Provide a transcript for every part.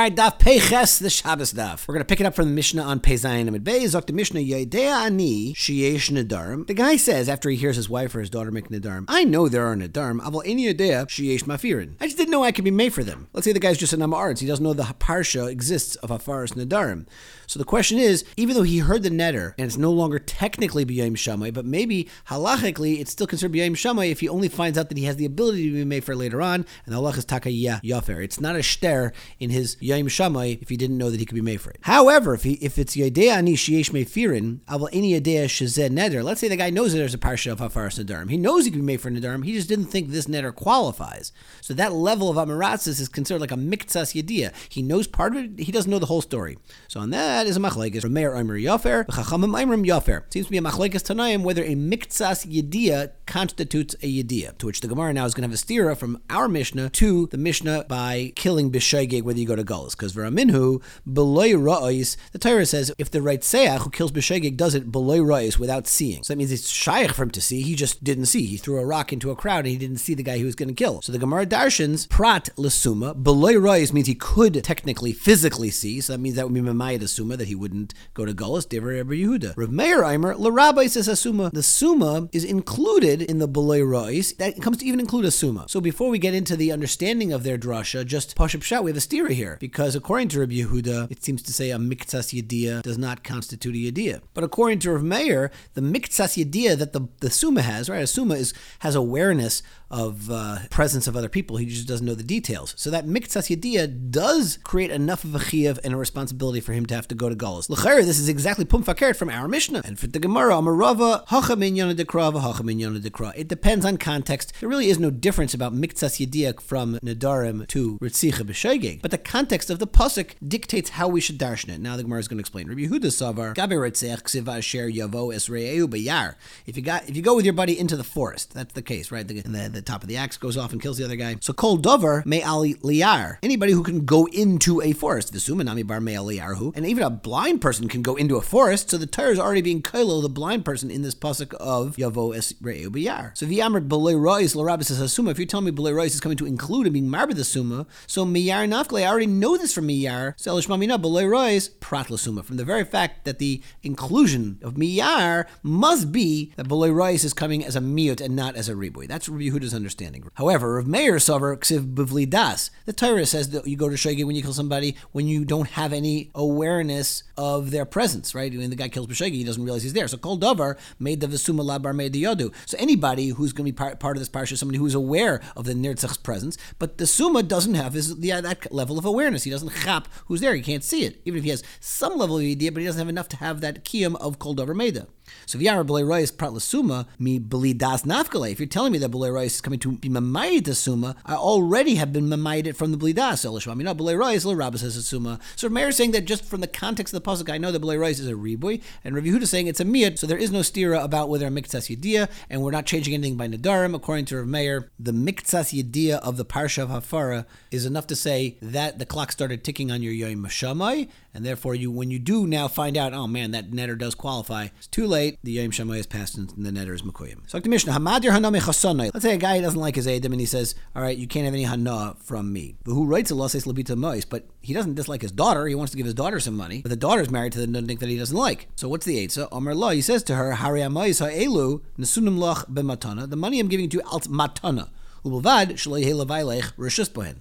right, Daf Peches, the Shabbos Daf. We're going to pick it up from the Mishnah on Pezayin Amid Bey. Zok the Mishnah, Yedea Ani, Sheyesh Nedarim. The guy says, after he hears his wife or his daughter make Nedarim, I know there are Nedarim, Aval Eni Yedea, Sheyesh Mafirin. I just didn't know I could be made for them. Let's say the guy's just an Arts. He doesn't know the Parsha exists of Hafaras Nedarim. So the question is, even though he heard the netter and it's no longer technically B'yayim Shammai, but maybe halachically it's still considered B'yayim Shammai if he only finds out that he has the ability to be made for later on, and the halach is Takayya Yafer. It's not a shter in his Yayim Shammai if he didn't know that he could be it. However, if he if it's Yedea Ani Shiesh Mefirin, Aval Any Yedea Shazed Neder, let's say the guy knows that there's a Parsha of Hafaras Nadarim. He knows he can be for Nadarim, he just didn't think this netter qualifies. So that level of Amaratzis is considered like a Miktsas Yedea. He knows part of it, he doesn't know the whole story. So on that is a machlekes. Rameir Omer Yafer, Chachamim Imrim Yafer. Seems to be a machlekes tanaim whether a miktsas yediyah constitutes a yediyah. To which the Gemara now is going to have a stira from our Mishnah to the Mishnah by killing b'shaygig whether you go to Gullus. Because Veraminhu, beloy ra'is, the Torah says if the right seach who kills b'shaygig does it beloy ra'is without seeing. So that means it's shaykh for him to see. He just didn't see. He threw a rock into a crowd and he didn't see the guy he was going to kill. So the Gemara darshans prat lesuma beloy ra'is means he could technically physically see. So that means that would be mamayat asuma that he wouldn't go to Gullus, Diver Rebbe Yehuda. Rav Meir Eimer, Rabbi says a summa. The summa is included in the Belay Rois. That comes to even include a. So before we get into the understanding of their drasha, just Pashup Shat, we have a stira here. Because according to Rabbi Yehuda, it seems to say a miktsas yediyah does not constitute a yediyah. But according to Rav Meir, the miktsas yediyah that the, the summa has, right, a summa is, has awareness of uh, presence of other people. He just doesn't know the details. So that miktsas yediyah does create enough of a chiyuv and a responsibility for him to have to go to Gullus. L'chayr, this is exactly pum from our Mishnah. And for the Gemara, Amarava, hacha minyana dekra, hacha minyana dekra. It depends on context. There really is no difference about miktsas yediyah from Nadarim to Ritzicha b'shegeg. But the context of the pasuk dictates how we should darshan it. Now the Gemara is going to explain. Rabbi Yehuda Savar, Gabe Ritzech ksiva asher yavo esreeu b'yar. If you got, if you go with your buddy into the forest, that's the case, right? The, the, the top of the axe goes off and kills the other guy. So kol dover may ali liar. Anybody who can go into a forest, v'sumanami bar may liarhu, and even a blind person can go into a forest. So the Torah is already being kailo the blind person in this pasuk of yavo es b'yar. So v'yamer b'lei rois l'rabbi says hasuma. If you're telling me b'lei rois is coming to include and being married the summa, so miyar nafkle. I already know this from miyar. So lishmamina b'lei rois prat l'summa. From the very fact that the inclusion of miyar must be that b'lei rois is coming as a miut and not as a riboy. That's Rabbi Yehuda's understanding. However, Rav Meir Savar ksiv b'vli das. The Torah says that you go to shegi when you kill somebody when you don't have any awareness of their presence, right? When the guy kills B'shegi, he doesn't realize he's there. So Kol Davar made the Vesuma Labar made the Yodu. So anybody who's going to be part, part of this parsha, somebody who's aware of the Nirtzach's presence, but the Suma doesn't have his, the, that level of awareness. He doesn't chap who's there. He can't see it. Even if he has some level of idea, but he doesn't have enough to have that kiyum of Kol Davar Meda. So v'yara b'lei rois prat l'suma mi b'li das nafkale. If you're telling me that b'lei rois is coming to be mamayit the suma, I already have been mamayit from the b'li das. So l'shmami no b'lei l'rabba says suma. So Meir is saying that just from the context of the pasuk, I know that b'lei rois is a riboy, and Rav Yehuda is saying it's a miyad. So there is no stira about whether a miktsas yediyah, and we're not changing anything by nadarim. According to Rav Meir, the miktsas yediyah of the parsha of Hafara is enough to say that the clock started ticking on your yom shamai, and therefore you when you do now find out, oh man, that netter does qualify. It's too late. The yom shamai is passed and the netter is Mukuyim. So the Mishnah, Hamadir Haname Chasonai. Let's say a guy doesn't like his Adam and he says, All right, you can't have any Hana from me. But who writes a Loses Labita Mois, but he doesn't dislike his daughter. He wants to give his daughter some money, but the daughter's married to the nudnik that he doesn't like. So what's the? So Omer Law, he says to her, Hari Amois Ha'elu, Nesunim Loch B'matana. The money I'm giving to you, alt matana. But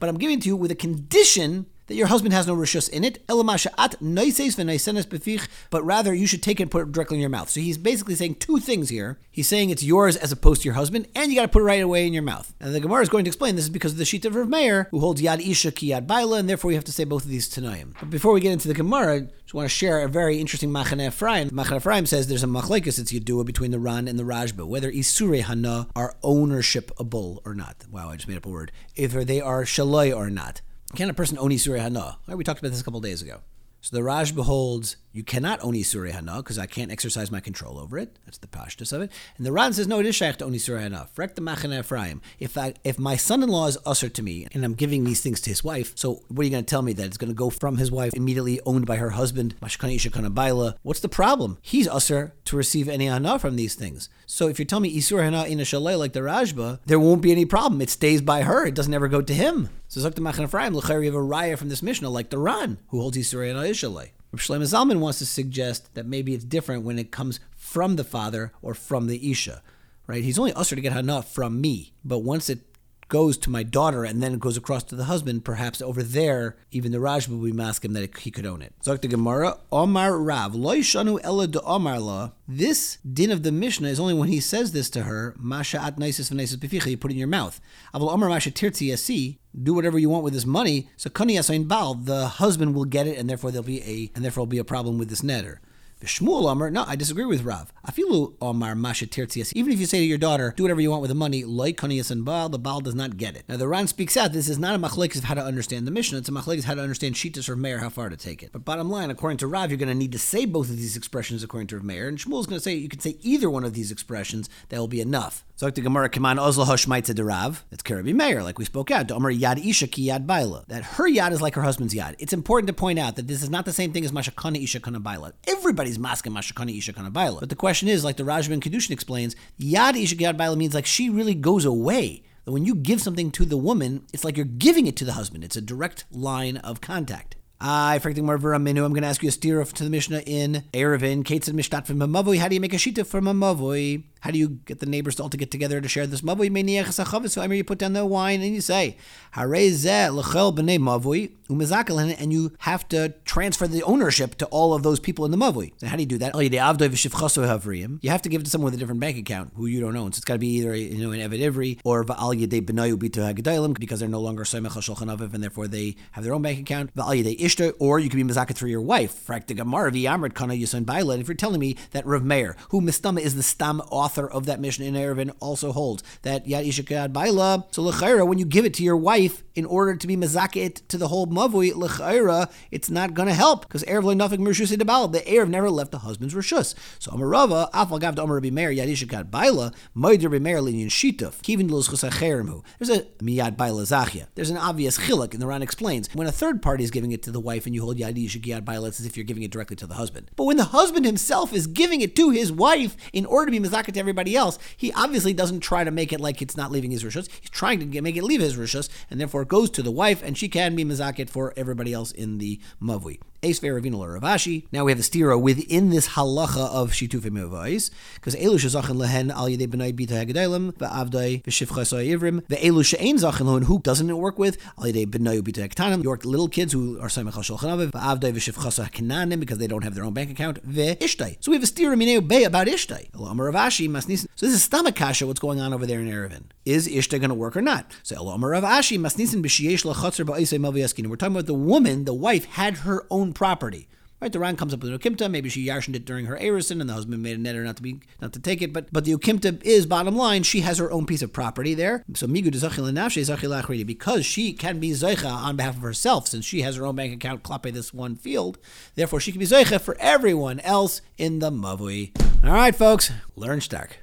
I'm giving to you with a condition that your husband has no rishus in it. But rather, you should take it and put it directly in your mouth. So he's basically saying two things here. He's saying it's yours as opposed to your husband, and you got to put it right away in your mouth. And the Gemara is going to explain this is because of the sheet of Rav Meir, who holds yad isha ki yad baila, and therefore you have to say both of these tanaim. But before we get into the Gemara, I just want to share a very interesting Machane Ephraim. Machane Ephraim says there's a machlekes it's yadua between the Ran and the Rashba, whether isure hana are ownershipable or not. Wow, I just made up a word. Either they are shaloi or not. Can a person own Isurei Hana? Right, we talked about this a couple days ago. So the Raj beholds you cannot own Isurei Hana because I can't exercise my control over it. That's the pashtus of it. And the Ran says, no, it is shaykh to own Isurei Hana. Frek the Machane Ephraim. If, I, if my son-in-law is usher to me and I'm giving these things to his wife, so what are you going to tell me that it's going to go from his wife immediately owned by her husband, Mashkani Ishakana Baila? What's the problem? He's usher to receive any hana from these things. So if you're telling me isur hana in a shalei like the Rashba, there won't be any problem. It stays by her. It doesn't ever go to him. So Zakta Machane Ephraim, you have a raya from this Mishnah like the Ran, who holds isur hana ishalei. Shlomo Zalman wants to suggest that maybe it's different when it comes from the father or from the Isha, right? He's only usher to get hana from me, but once it goes to my daughter and then it goes across to the husband, perhaps over there, even the Raj will be masking that he could own it. Zok the Gemara, Omar Rav, Loi Shanu Ella de Omar La. This din of the Mishnah is only when he says this to her, Masha at Nisus Vnesis Beficha, you put in your mouth. Aval Omar Masha Tirtzi do whatever you want with this money. So Kani Yasain Baal, the husband will get it, and therefore there'll be a and therefore will be a problem with this netter. Shmuel Amar, no, I disagree with Rav. Afilu Omar Masha Tirtzias. Even if you say to your daughter, do whatever you want with the money, Kanias and Baal, the Baal does not get it. Now the Ran speaks out. This is not a machlekes of how to understand the Mishnah. It's a machlekes how to understand Shitas or Meir, how far to take it. But bottom line, according to Rav, you're going to need to say both of these expressions according to Rav Meir, and Shmuel is going to say you can say either one of these expressions. That will be enough. So the Gemara Kaman Ozla Hoshmaitza de Rav. That's Karabi Meir, like we spoke out. Omer Yad Isha Ki Yad Baila. That her Yad is like her husband's Yad. It's important to point out that this is not the same thing as Mashakana Isha Kana Baila. Everybody's masking Mashakana Isha Kana Baila. But the question is, like the Rajban Kedushin explains, Yad Isha Yad Baila means like she really goes away. That When you give something to the woman, it's like you're giving it to the husband. It's a direct line of contact. I forgetting more minu. I'm going to ask you a steer to the Mishnah in Erevin. Kate said Mishtat from Mamavoi. How do you make a shita from Mamavoi? How do you get the neighbors all to get together to share this mavoi? So I mean, you put down the wine and you say, and you have to transfer the ownership to all of those people in the mavoi. So how do you do that? You have to give it to someone with a different bank account who you don't own. So it's got to be either you know an Evid Ivri or because they're no longer and therefore they have their own bank account. Or you can be mazakat for your wife. And if you're telling me that Rav Meir, who mistama is the stam author author of that mission in Erevin also holds that Yad Ishakad Baila. So Lechaira, when you give it to your wife in order to be mazaket to the whole mavui, Lechaira, it's not going to help because Erev nothing Mershus Debal. The Erev never left the husband's Rishus. So Amarava, Afal Gav to Amar Rabbi Meir, Yad Ishakad Baila, Moider Rabbi Meir Linyan Shituf, Kivin Luz There's a Miyad Baila Zachia. There's an obvious chiluk, and the Ran explains when a third party is giving it to the wife and you hold Yad Ishakad Baila, it's as if you're giving it directly to the husband. But when the husband himself is giving it to his wife in order to be mazaket everybody else, he obviously doesn't try to make it like it's not leaving his rishus. He's trying to make it leave his rishus, and therefore it goes to the wife, and she can be mazaket for everybody else in the mavui. Ace Veravino Rav Ashi. Now we have the stira within this halacha of Shitufim Mevais, because Elu Shazachin Lehen Al Yedei B'nai Bita Hagdalim, Va'avdai V'shivcha Ivrim, Ve'elu She'ein Zachin Lehen, who doesn't it work with? Al Yedei B'nai Bita Hektanim, York little kids who are Samech HaShulchan Aviv, Va'avdai V'shivcha Kananim, because they don't have their own bank account, Ve'ishtai. So we have a stira Mineu Bey about Ishtai. Elamar Rav Ashi, Masnisin. So this is stomach what's going on over there in Erevin. Is Ishtai going to work or not? So Elamar Rav Ashi, Masnisin B'shiesh Lachatzer Ba'isei Maviaskin. We're talking about the woman, the wife, had her own property. Right, the Ran comes up with an ukimta. Maybe she yarshened it during her erison, and the husband made a netter not to be not to take it. But but the ukimta is bottom line. She has her own piece of property there. So migu zachil because she can be zeicha on behalf of herself, since she has her own bank account klape this one field. Therefore, she can be zeicha for everyone else in the mavui. All right, folks, learn stark.